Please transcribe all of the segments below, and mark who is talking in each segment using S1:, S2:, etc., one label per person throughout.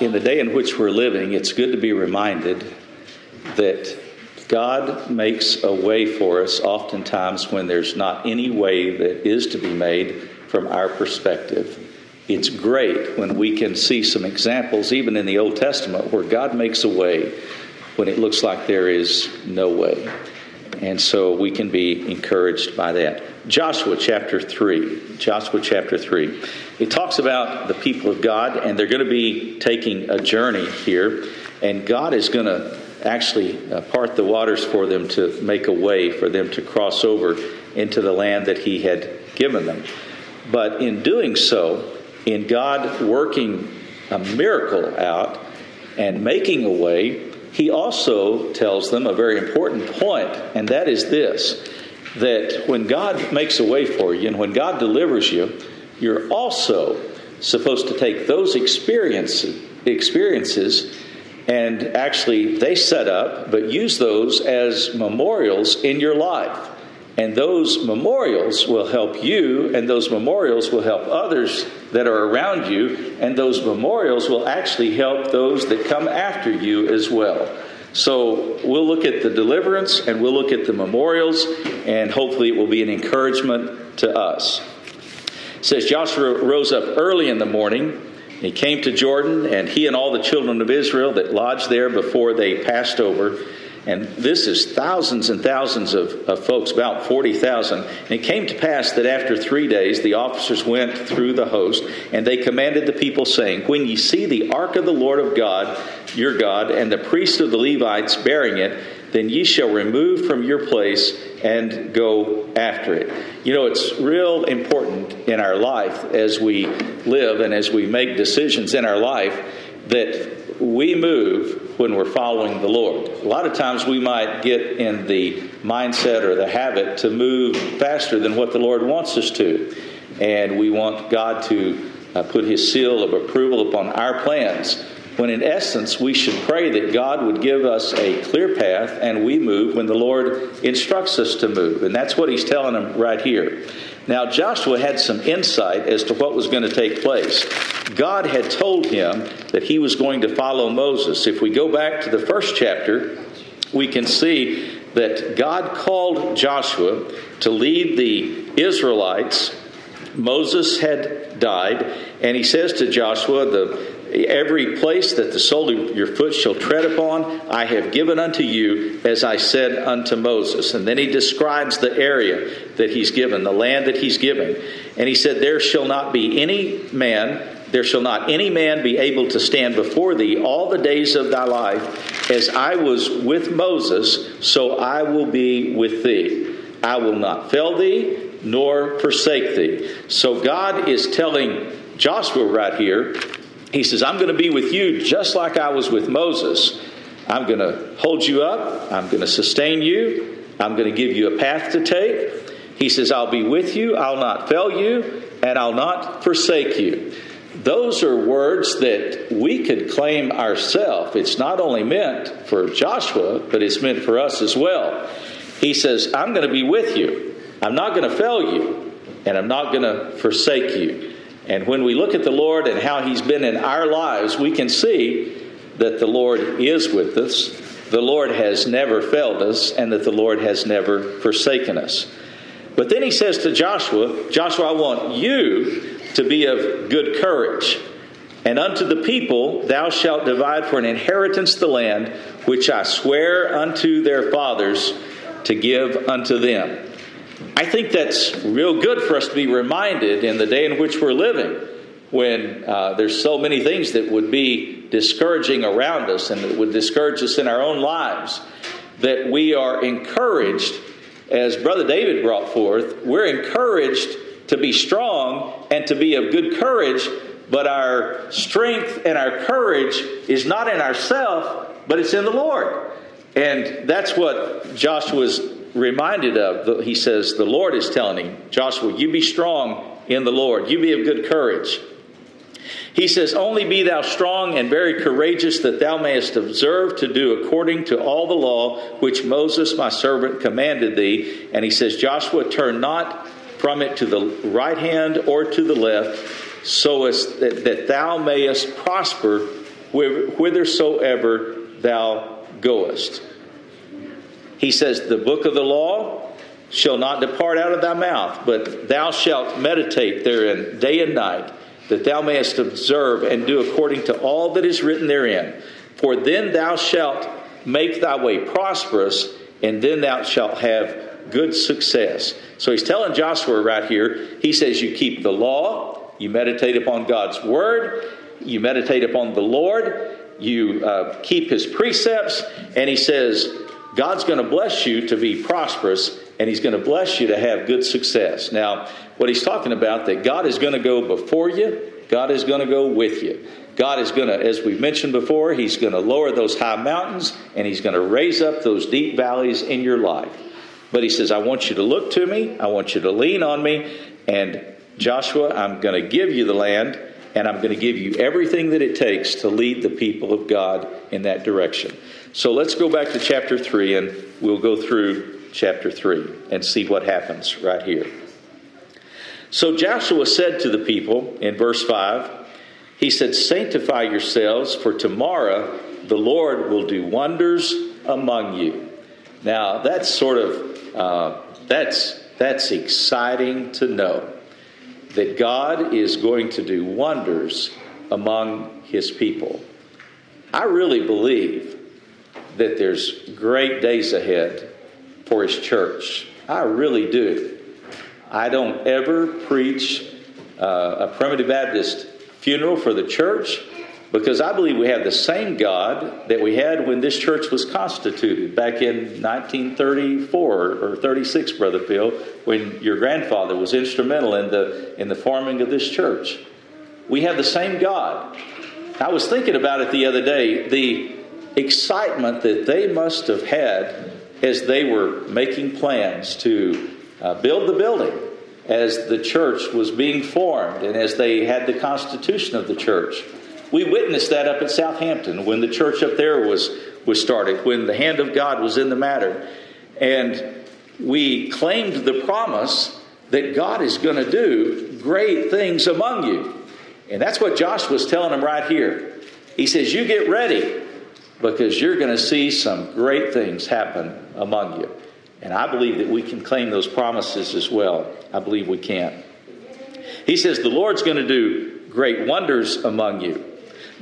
S1: in the day in which we're living, it's good to be reminded that God makes a way for us oftentimes when there's not any way that is to be made from our perspective. It's great when we can see some examples, even in the Old Testament, where God makes a way when it looks like there is no way. And so we can be encouraged by that. Joshua chapter 3. Joshua chapter 3. It talks about the people of God, and they're going to be taking a journey here, and God is going to actually uh, part the waters for them to make a way for them to cross over into the land that He had given them. But in doing so, in God working a miracle out and making a way, he also tells them a very important point, and that is this that when God makes a way for you and when God delivers you, you're also supposed to take those experiences, experiences and actually they set up, but use those as memorials in your life. And those memorials will help you, and those memorials will help others that are around you, and those memorials will actually help those that come after you as well. So we'll look at the deliverance and we'll look at the memorials, and hopefully it will be an encouragement to us. It says Joshua rose up early in the morning. He came to Jordan, and he and all the children of Israel that lodged there before they passed over and this is thousands and thousands of, of folks, about 40,000. And it came to pass that after three days, the officers went through the host, and they commanded the people, saying, When ye see the ark of the Lord of God, your God, and the priests of the Levites bearing it, then ye shall remove from your place and go after it. You know, it's real important in our life as we live and as we make decisions in our life that we move when we're following the Lord. A lot of times we might get in the mindset or the habit to move faster than what the Lord wants us to. And we want God to uh, put His seal of approval upon our plans. When in essence, we should pray that God would give us a clear path and we move when the Lord instructs us to move. And that's what He's telling them right here. Now, Joshua had some insight as to what was going to take place. God had told him that he was going to follow Moses. If we go back to the first chapter, we can see that God called Joshua to lead the Israelites. Moses had died, and he says to Joshua, the Every place that the sole of your foot shall tread upon, I have given unto you, as I said unto Moses. And then he describes the area that he's given, the land that he's given. And he said, There shall not be any man there shall not any man be able to stand before thee all the days of thy life. As I was with Moses, so I will be with thee. I will not fail thee, nor forsake thee. So God is telling Joshua right here he says, I'm going to be with you just like I was with Moses. I'm going to hold you up. I'm going to sustain you. I'm going to give you a path to take. He says, I'll be with you. I'll not fail you, and I'll not forsake you. Those are words that we could claim ourselves. It's not only meant for Joshua, but it's meant for us as well. He says, I'm going to be with you. I'm not going to fail you, and I'm not going to forsake you. And when we look at the Lord and how He's been in our lives, we can see that the Lord is with us, the Lord has never failed us, and that the Lord has never forsaken us. But then He says to Joshua, Joshua, I want you to be of good courage. And unto the people thou shalt divide for an inheritance the land which I swear unto their fathers to give unto them. I think that's real good for us to be reminded in the day in which we're living when uh, there's so many things that would be discouraging around us and that would discourage us in our own lives that we are encouraged as brother david brought forth we're encouraged to be strong and to be of good courage but our strength and our courage is not in ourselves but it's in the lord. And that's what joshua's reminded of, he says, the Lord is telling him, Joshua, you be strong in the Lord, you be of good courage. He says, Only be thou strong and very courageous, that thou mayest observe to do according to all the law which Moses my servant commanded thee. And he says, Joshua, turn not from it to the right hand or to the left, so as that, that thou mayest prosper whithersoever thou goest. He says, The book of the law shall not depart out of thy mouth, but thou shalt meditate therein day and night that thou mayest observe and do according to all that is written therein. For then thou shalt make thy way prosperous, and then thou shalt have good success. So he's telling Joshua right here, he says, You keep the law, you meditate upon God's word, you meditate upon the Lord, you uh, keep his precepts, and he says, God's going to bless you to be prosperous and he's going to bless you to have good success. Now, what he's talking about that God is going to go before you, God is going to go with you. God is going to, as we've mentioned before, he's going to lower those high mountains and he's going to raise up those deep valleys in your life. But he says, I want you to look to me, I want you to lean on me, and Joshua, I'm going to give you the land and I'm going to give you everything that it takes to lead the people of God in that direction. So let's go back to chapter 3 and we'll go through chapter 3 and see what happens right here. So Joshua said to the people in verse 5, he said, Sanctify yourselves, for tomorrow the Lord will do wonders among you. Now, that's sort of, uh, that's, that's exciting to know that God is going to do wonders among his people. I really believe that there's great days ahead for his church. I really do. I don't ever preach uh, a primitive Baptist funeral for the church because I believe we have the same God that we had when this church was constituted back in 1934 or 36, Brother Phil, when your grandfather was instrumental in the, in the forming of this church. We have the same God. I was thinking about it the other day. The excitement that they must have had as they were making plans to uh, build the building, as the church was being formed, and as they had the constitution of the church. We witnessed that up at Southampton when the church up there was, was started, when the hand of God was in the matter. And we claimed the promise that God is going to do great things among you. And that's what Josh was telling them right here. He says, You get ready because you're going to see some great things happen among you. And I believe that we can claim those promises as well. I believe we can. He says, The Lord's going to do great wonders among you.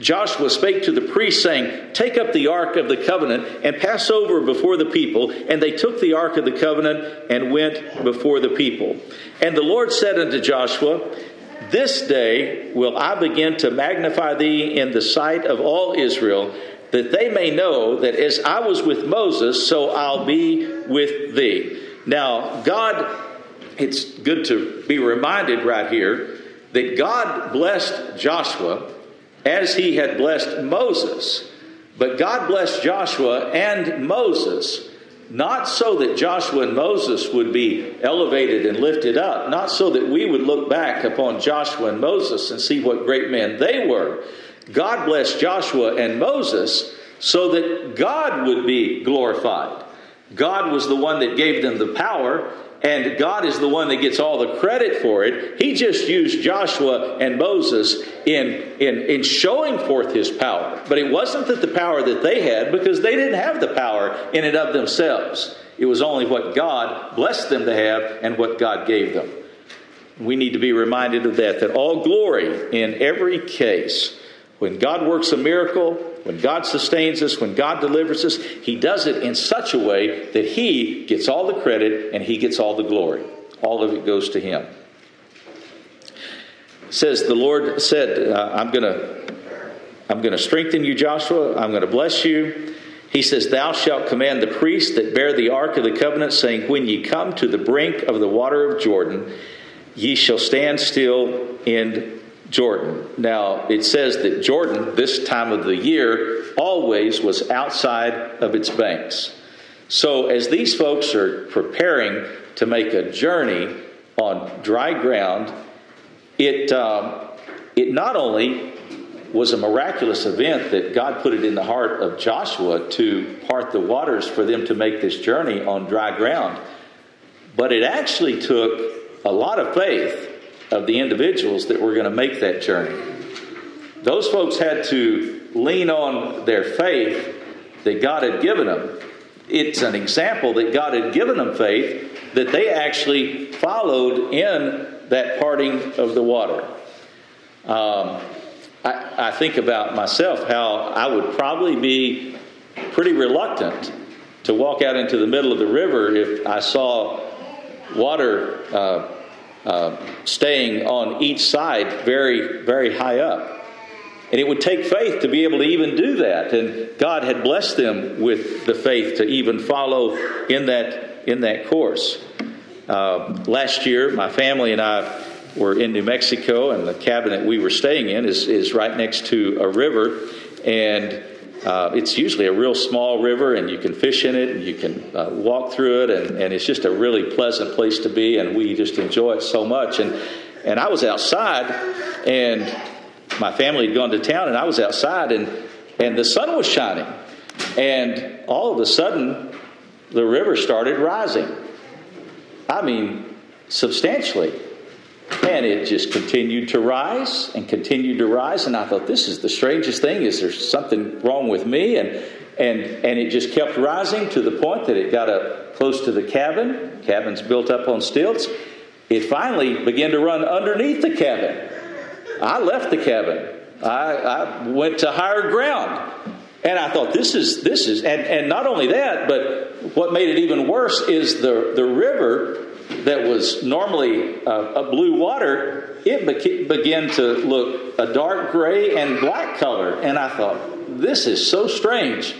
S1: Joshua spake to the priests, saying, Take up the ark of the covenant and pass over before the people. And they took the ark of the covenant and went before the people. And the Lord said unto Joshua, This day will I begin to magnify thee in the sight of all Israel that they may know that as I was with Moses, so I'll be with thee. Now, God, it's good to be reminded right here that God blessed Joshua as he had blessed Moses. But God blessed Joshua and Moses not so that Joshua and Moses would be elevated and lifted up, not so that we would look back upon Joshua and Moses and see what great men they were, God blessed Joshua and Moses so that God would be glorified. God was the one that gave them the power, and God is the one that gets all the credit for it. He just used Joshua and Moses in, in, in showing forth his power. But it wasn't that the power that they had, because they didn't have the power in and of themselves. It was only what God blessed them to have and what God gave them. We need to be reminded of that, that all glory in every case when God works a miracle, when God sustains us, when God delivers us, He does it in such a way that He gets all the credit and He gets all the glory. All of it goes to Him. It says the Lord said, uh, "I'm going to, I'm going to strengthen you, Joshua. I'm going to bless you." He says, Thou shalt command the priests that bear the ark of the covenant, saying, When ye come to the brink of the water of Jordan, ye shall stand still in Jordan. Now, it says that Jordan, this time of the year, always was outside of its banks. So, as these folks are preparing to make a journey on dry ground, it, um, it not only was a miraculous event that God put it in the heart of Joshua to part the waters for them to make this journey on dry ground, but it actually took a lot of faith of the individuals that were going to make that journey. Those folks had to lean on their faith that God had given them. It's an example that God had given them faith that they actually followed in that parting of the water. Um, I, I think about myself how I would probably be pretty reluctant to walk out into the middle of the river if I saw water uh, uh, staying on each side very, very high up. And it would take faith to be able to even do that. And God had blessed them with the faith to even follow in that, in that course. Uh, last year, my family and I were in New Mexico, and the cabin that we were staying in is, is right next to a river. And uh, it's usually a real small river, and you can fish in it, and you can uh, walk through it, and, and it's just a really pleasant place to be, and we just enjoy it so much. And, and I was outside, and my family had gone to town, and I was outside, and, and the sun was shining. And all of a sudden, the river started rising. I mean, substantially. And it just continued to rise and continued to rise. And I thought, this is the strangest thing. Is there something wrong with me? And, and, and it just kept rising to the point that it got up close to the cabin. Cabin's built up on stilts. It finally began to run underneath the cabin. I left the cabin. I, I went to higher ground. And I thought, this is, this is, and, and not only that, but what made it even worse is the, the river that was normally uh, a blue water, it began to look a dark gray and black color. And I thought, this is so strange.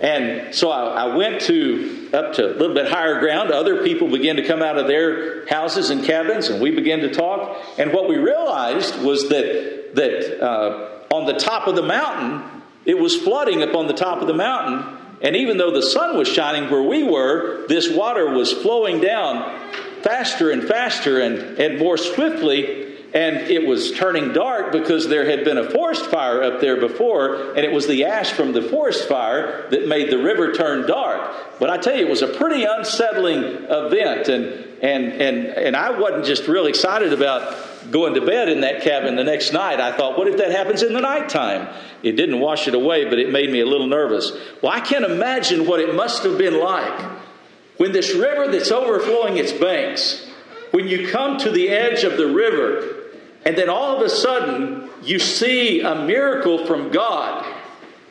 S1: And so I, I, went to up to a little bit higher ground. Other people began to come out of their houses and cabins, and we began to talk. And what we realized was that that uh, on the top of the mountain, it was flooding up on the top of the mountain. And even though the sun was shining where we were, this water was flowing down faster and faster and, and more swiftly and it was turning dark because there had been a forest fire up there before, and it was the ash from the forest fire that made the river turn dark. But I tell you, it was a pretty unsettling event, and and and and I wasn't just real excited about going to bed in that cabin the next night. I thought, what if that happens in the nighttime? It didn't wash it away, but it made me a little nervous. Well, I can't imagine what it must have been like when this river that's overflowing its banks, when you come to the edge of the river and then all of a sudden, you see a miracle from God.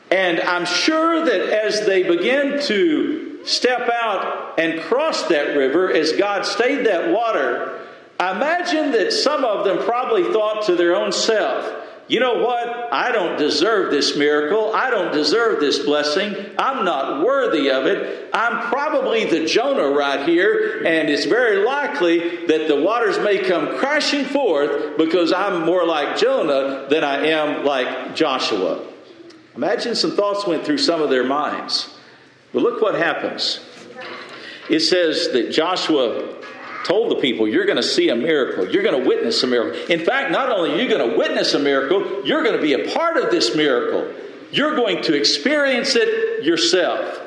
S1: And I'm sure that as they begin to step out and cross that river, as God stayed that water, I imagine that some of them probably thought to their own self, you know what? I don't deserve this miracle. I don't deserve this blessing. I'm not worthy of it. I'm probably the Jonah right here, and it's very likely that the waters may come crashing forth because I'm more like Jonah than I am like Joshua. Imagine some thoughts went through some of their minds. But look what happens. It says that Joshua told the people, You're going to see a miracle. You're going to witness a miracle. In fact, not only are you going to witness a miracle, you're going to be a part of this miracle. You're going to experience it yourself.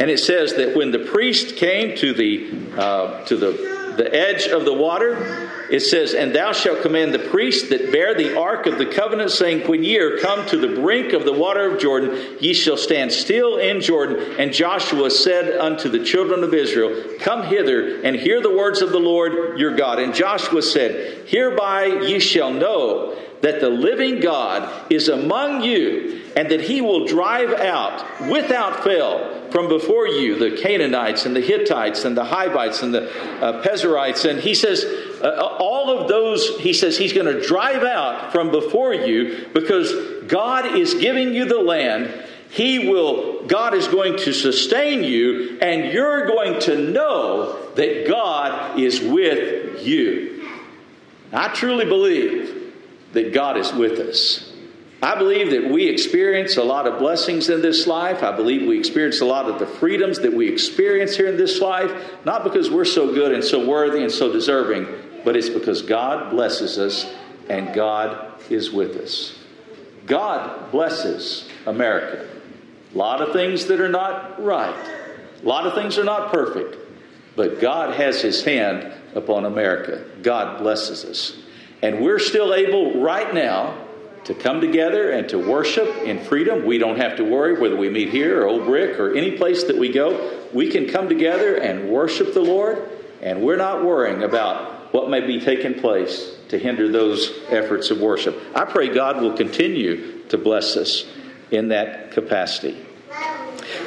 S1: And it says that when the priest came to the, uh, to the, the edge of the water, it says, And thou shalt command the priests that bear the ark of the covenant, saying, When ye are come to the brink of the water of Jordan, ye shall stand still in Jordan. And Joshua said unto the children of Israel, Come hither and hear the words of the Lord your God. And Joshua said, Hereby ye shall know that the living God is among you, and that he will drive out without fail from before you the Canaanites and the Hittites and the Hivites and the uh, Perizzites. And he says, uh, all of those, he says, he's going to drive out from before you because God is giving you the land. He will, God is going to sustain you, and you're going to know that God is with you. I truly believe that God is with us. I believe that we experience a lot of blessings in this life. I believe we experience a lot of the freedoms that we experience here in this life, not because we're so good and so worthy and so deserving, but it's because God blesses us and God is with us. God blesses America. A lot of things that are not right, a lot of things are not perfect, but God has His hand upon America. God blesses us. And we're still able right now to come together and to worship in freedom. We don't have to worry whether we meet here or Old Brick or any place that we go. We can come together and worship the Lord, and we're not worrying about what may be taking place to hinder those efforts of worship. I pray God will continue to bless us in that capacity.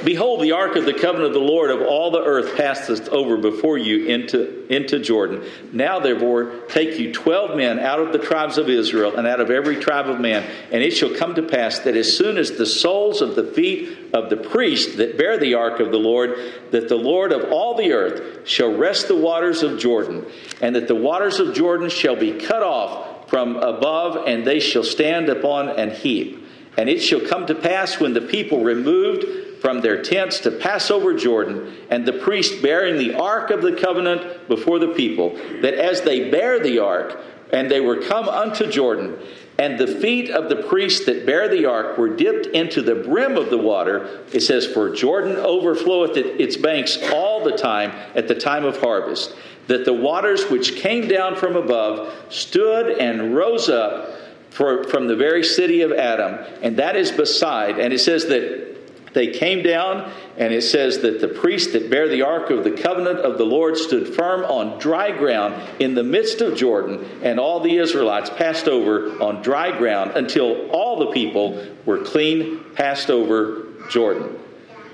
S1: Behold, the ark of the covenant of the Lord of all the earth passeth over before you into, into Jordan. Now, therefore, take you twelve men out of the tribes of Israel and out of every tribe of man, and it shall come to pass that as soon as the soles of the feet of the priest that bear the ark of the Lord, that the Lord of all the earth shall rest the waters of Jordan, and that the waters of Jordan shall be cut off from above, and they shall stand upon an heap. And it shall come to pass when the people removed from their tents to pass over Jordan, and the priest bearing the ark of the covenant before the people, that as they bear the ark, and they were come unto Jordan, and the feet of the priests that bear the ark were dipped into the brim of the water. It says, For Jordan overfloweth its banks all the time at the time of harvest, that the waters which came down from above stood and rose up for, from the very city of Adam, and that is beside. And it says that they came down, and it says that the priests that bear the ark of the covenant of the Lord stood firm on dry ground in the midst of Jordan, and all the Israelites passed over on dry ground until all the people were clean passed over Jordan.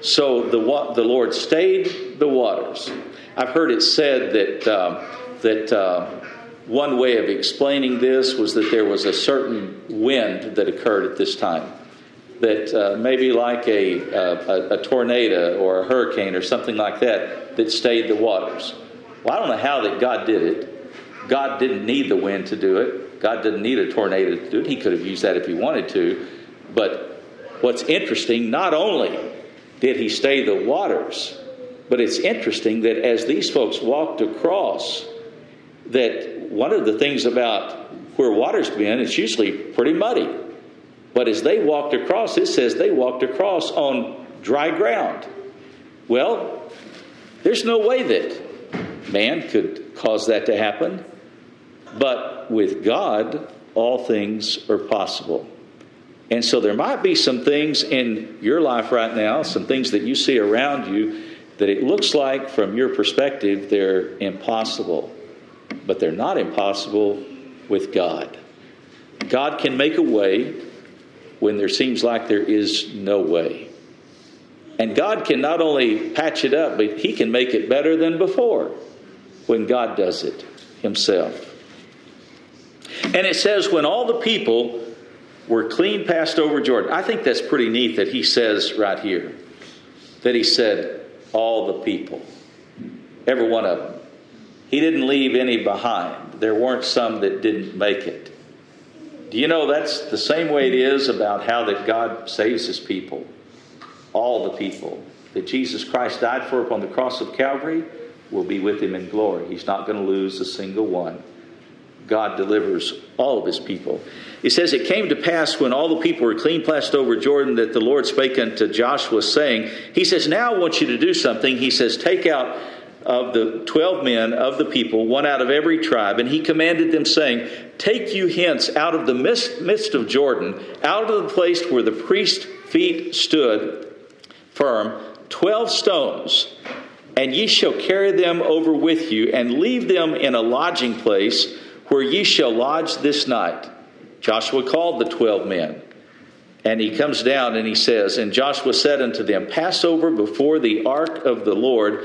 S1: So the, the Lord stayed the waters. I've heard it said that, uh, that uh, one way of explaining this was that there was a certain wind that occurred at this time that uh, maybe like a, a, a, tornado or a hurricane or something like that that stayed the waters. Well, I don't know how that God did it. God didn't need the wind to do it. God didn't need a tornado to do it. He could have used that if he wanted to. But what's interesting, not only did he stay the waters, but it's interesting that as these folks walked across, that one of the things about where water's been, it's usually pretty muddy. But as they walked across, it says they walked across on dry ground. Well, there's no way that man could cause that to happen. But with God, all things are possible. And so there might be some things in your life right now, some things that you see around you that it looks like from your perspective they're impossible. But they're not impossible with God. God can make a way when there seems like there is no way. And God can not only patch it up, but He can make it better than before when God does it Himself. And it says, when all the people were clean passed over Jordan. I think that's pretty neat that He says right here that He said, all the people, every one of them. He didn't leave any behind. There weren't some that didn't make it. Do you know that's the same way it is about how that God saves his people? All the people that Jesus Christ died for upon the cross of Calvary will be with him in glory. He's not going to lose a single one. God delivers all of his people. It says, It came to pass when all the people were clean passed over Jordan that the Lord spake unto Joshua, saying, He says, Now I want you to do something. He says, Take out of the twelve men of the people, one out of every tribe, and he commanded them, saying, Take you hence out of the midst of Jordan, out of the place where the priest's feet stood firm, twelve stones, and ye shall carry them over with you, and leave them in a lodging place where ye shall lodge this night. Joshua called the twelve men. And he comes down and he says, And Joshua said unto them, Pass over before the ark of the Lord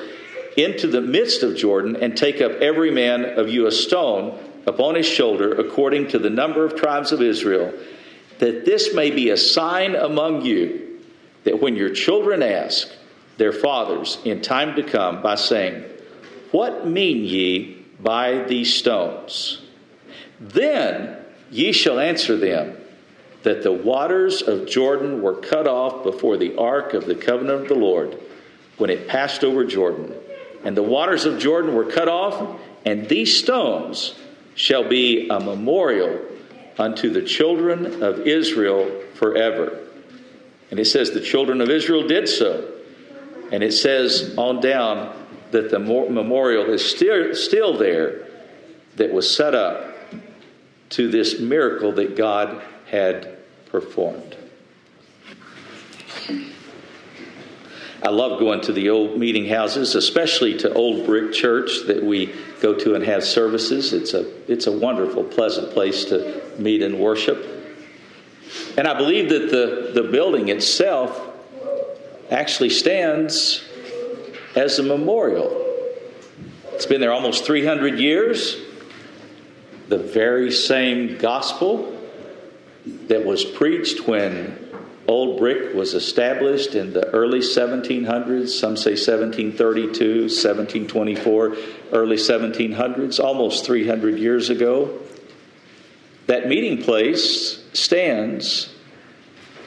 S1: into the midst of Jordan and take up every man of you a stone upon his shoulder according to the number of tribes of Israel, that this may be a sign among you that when your children ask their fathers in time to come by saying, What mean ye by these stones? Then ye shall answer them, that the waters of Jordan were cut off before the ark of the covenant of the Lord when it passed over Jordan. And the waters of Jordan were cut off, and these stones shall be a memorial unto the children of Israel forever. And it says the children of Israel did so. And it says on down that the memorial is still, still there that was set up to this miracle that God had performed. I love going to the old meeting houses, especially to Old Brick Church that we go to and have services. It's a, it's a wonderful, pleasant place to meet and worship. And I believe that the, the building itself actually stands as a memorial. It's been there almost 300 years. The very same gospel that was preached when Old Brick was established in the early 1700s, some say 1732, 1724, early 1700s, almost 300 years ago. That meeting place stands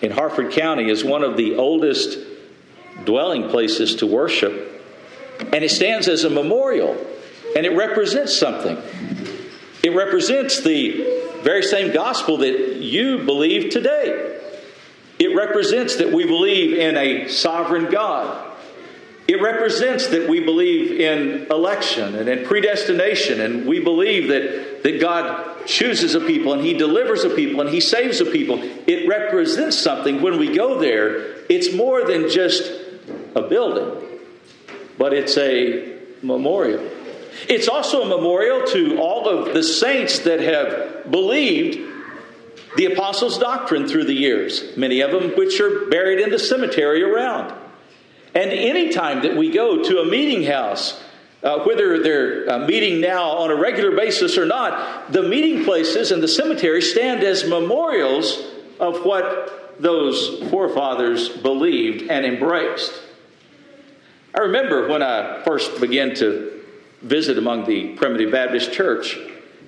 S1: in Harford County as one of the oldest dwelling places to worship, and it stands as a memorial, and it represents something. It represents the very same gospel that you believe today. It represents that we believe in a sovereign God. It represents that we believe in election and in predestination, and we believe that, that God chooses a people and He delivers a people and He saves a people. It represents something when we go there. It's more than just a building, but it's a memorial. It's also a memorial to all of the saints that have believed the apostles' doctrine through the years, many of them which are buried in the cemetery around. And any time that we go to a meeting house, uh, whether they're uh, meeting now on a regular basis or not, the meeting places and the cemetery stand as memorials of what those forefathers believed and embraced. I remember when I first began to visit among the Primitive Baptist Church,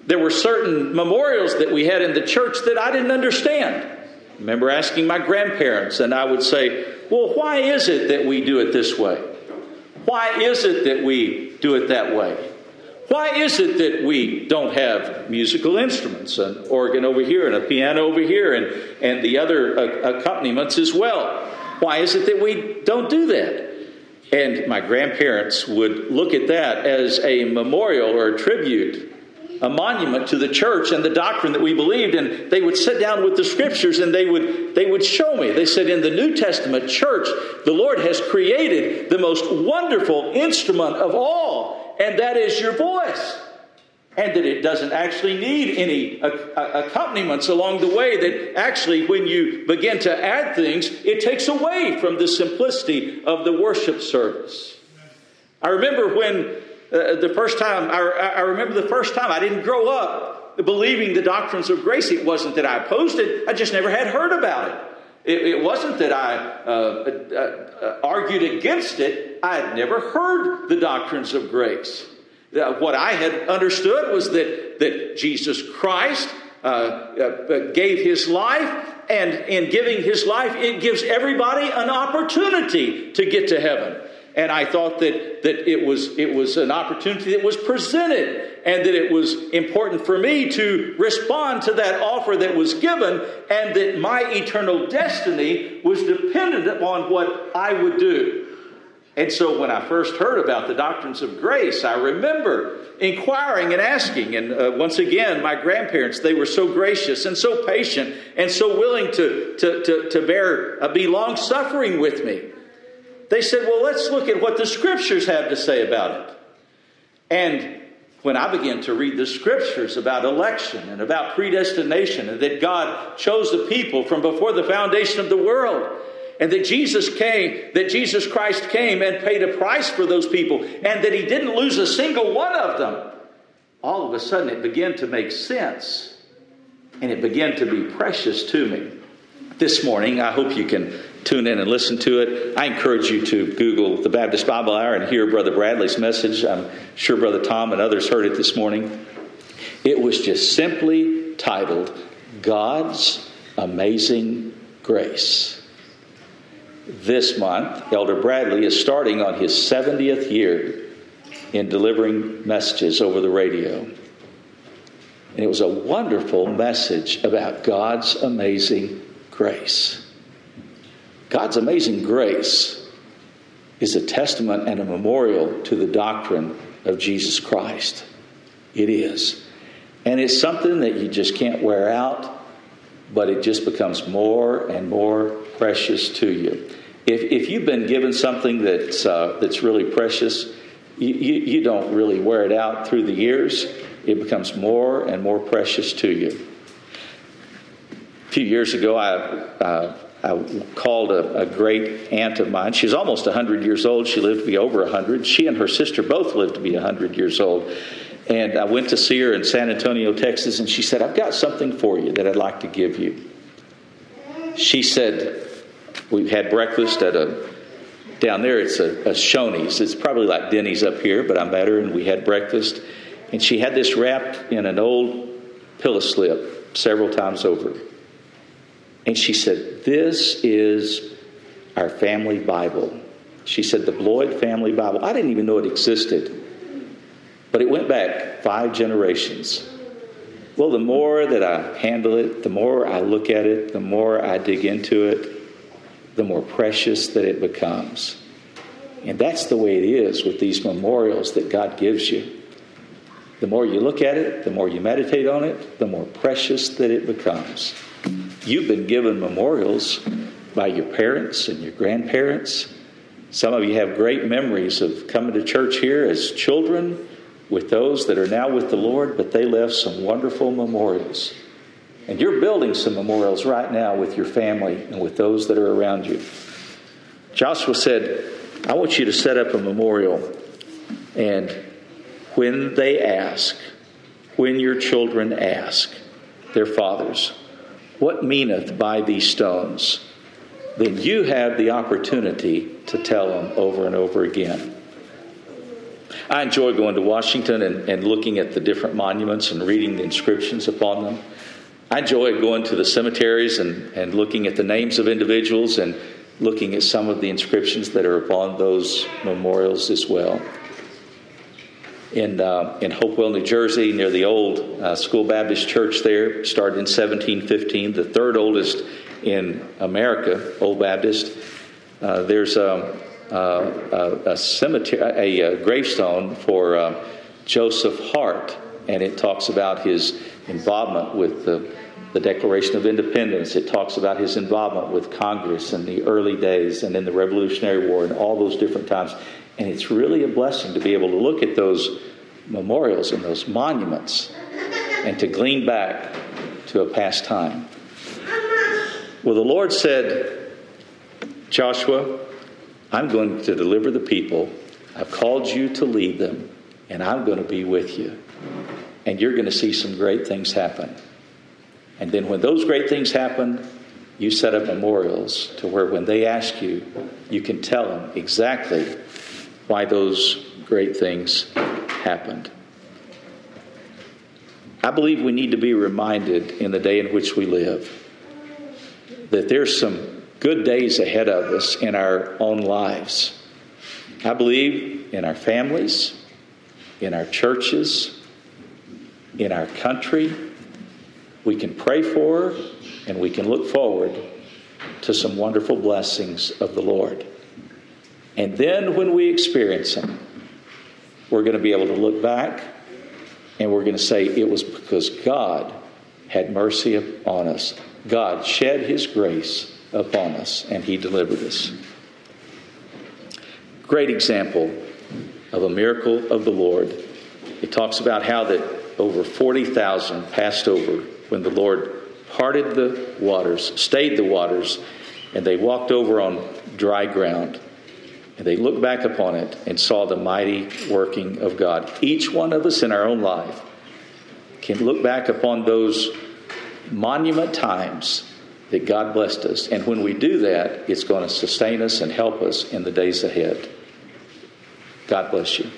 S1: there were certain memorials that we had in the church that I didn't understand. I remember asking my grandparents, and I would say, Well, why is it that we do it this way? Why is it that we do it that way? Why is it that we don't have musical instruments, an organ over here and a piano over here, and, and the other accompaniments as well? Why is it that we don't do that? And my grandparents would look at that as a memorial or a tribute a monument to the church and the doctrine that we believed and they would sit down with the scriptures and they would they would show me. They said in the new testament church the lord has created the most wonderful instrument of all and that is your voice. And that it doesn't actually need any accompaniments along the way that actually when you begin to add things it takes away from the simplicity of the worship service. I remember when uh, the first time, I, I remember the first time I didn't grow up believing the doctrines of grace. It wasn't that I opposed it, I just never had heard about it. It, it wasn't that I uh, uh, uh, argued against it, I had never heard the doctrines of grace. Uh, what I had understood was that, that Jesus Christ uh, gave his life, and in giving his life, it gives everybody an opportunity to get to heaven and I thought that, that it, was, it was an opportunity that was presented and that it was important for me to respond to that offer that was given and that my eternal destiny was dependent upon what I would do. And so when I first heard about the doctrines of grace, I remember inquiring and asking. And uh, once again, my grandparents, they were so gracious and so patient and so willing to, to, to, to bear, uh, be long suffering with me they said, well, let's look at what the scriptures have to say about it. And when I began to read the scriptures about election and about predestination, and that God chose the people from before the foundation of the world, and that Jesus came, that Jesus Christ came and paid a price for those people, and that He didn't lose a single one of them, all of a sudden it began to make sense and it began to be precious to me. This morning, I hope you can tune in and listen to it. I encourage you to Google the Baptist Bible Hour and hear Brother Bradley's message. I'm sure Brother Tom and others heard it this morning. It was just simply titled God's Amazing Grace. This month, Elder Bradley is starting on his 70th year in delivering messages over the radio. And it was a wonderful message about God's amazing grace. God's amazing grace is a testament and a memorial to the doctrine of Jesus Christ. It is. And it's something that you just can't wear out, but it just becomes more and more precious to you. If, if you've been given something that's, uh, that's really precious, you, you, you don't really wear it out through the years. It becomes more and more precious to you. A few years ago, I, uh, I called a, a, great aunt of mine. She's almost 100 years old. She lived to be over 100. She and her sister both lived to be 100 years old. And I went to see her in San Antonio, Texas, and she said, I've got something for you that I'd like to give you. She said, We had breakfast at a, down there, it's a, a Shoney's. It's probably like Denny's up here, but I'm better, and we had breakfast. And she had this wrapped in an old pillow slip several times over. And she said, This is our family Bible. She said, The Bloyd family Bible. I didn't even know it existed. But it went back five generations. Well, the more that I handle it, the more I look at it, the more I dig into it, the more precious that it becomes. And that's the way it is with these memorials that God gives you. The more you look at it, the more you meditate on it, the more precious that it becomes. You've been given memorials by your parents and your grandparents. Some of you have great memories of coming to church here as children with those that are now with the Lord, but they left some wonderful memorials. And you're building some memorials right now with your family and with those that are around you. Joshua said, I want you to set up a memorial. And when they ask, when your children ask their fathers, What meaneth by these stones? then you have the opportunity to tell them over and over again. I enjoy going to Washington and, and looking at the different monuments and reading the inscriptions upon them. I enjoy going to the cemeteries and, and looking at the names of individuals and looking at some of the inscriptions that are upon those memorials as well. In, uh, in Hopewell, New Jersey, near the old uh, School Baptist Church there, started in 1715, the third oldest in America, Old Baptist. Uh, there's a, uh, a, a cemetery, a, a, gravestone for uh, Joseph Hart, and it talks about his involvement with the, the Declaration of Independence. It talks about his involvement with Congress in the early days and in the Revolutionary War and all those different times. And it's really a blessing to be able to look at those memorials and those monuments and to glean back to a past time. Well, the Lord said, Joshua, I'm going to deliver the people. I've called you to lead them, and I'm going to be with you. And you're going to see some great things happen. And then when those great things happen, you set up memorials to where when they ask you, you can tell them exactly why those great things happened. I believe we need to be reminded in the day in which we live that there's some good days ahead of us in our own lives. I believe in our families, in our churches, in our country. We can pray for and we can look forward to some wonderful blessings of the Lord. And then when we experience them, we're going to be able to look back and we're going to say it was because God had mercy upon us. God shed his grace upon us, and he delivered us. Great example of a miracle of the Lord. It talks about how that over 40,000 passed over when the Lord parted the waters, stayed the waters, and they walked over on dry ground. And they looked back upon it and saw the mighty working of God. Each one of us in our own life can look back upon those monument times that God blessed us. And when we do that, it's going to sustain us and help us in the days ahead. God bless you.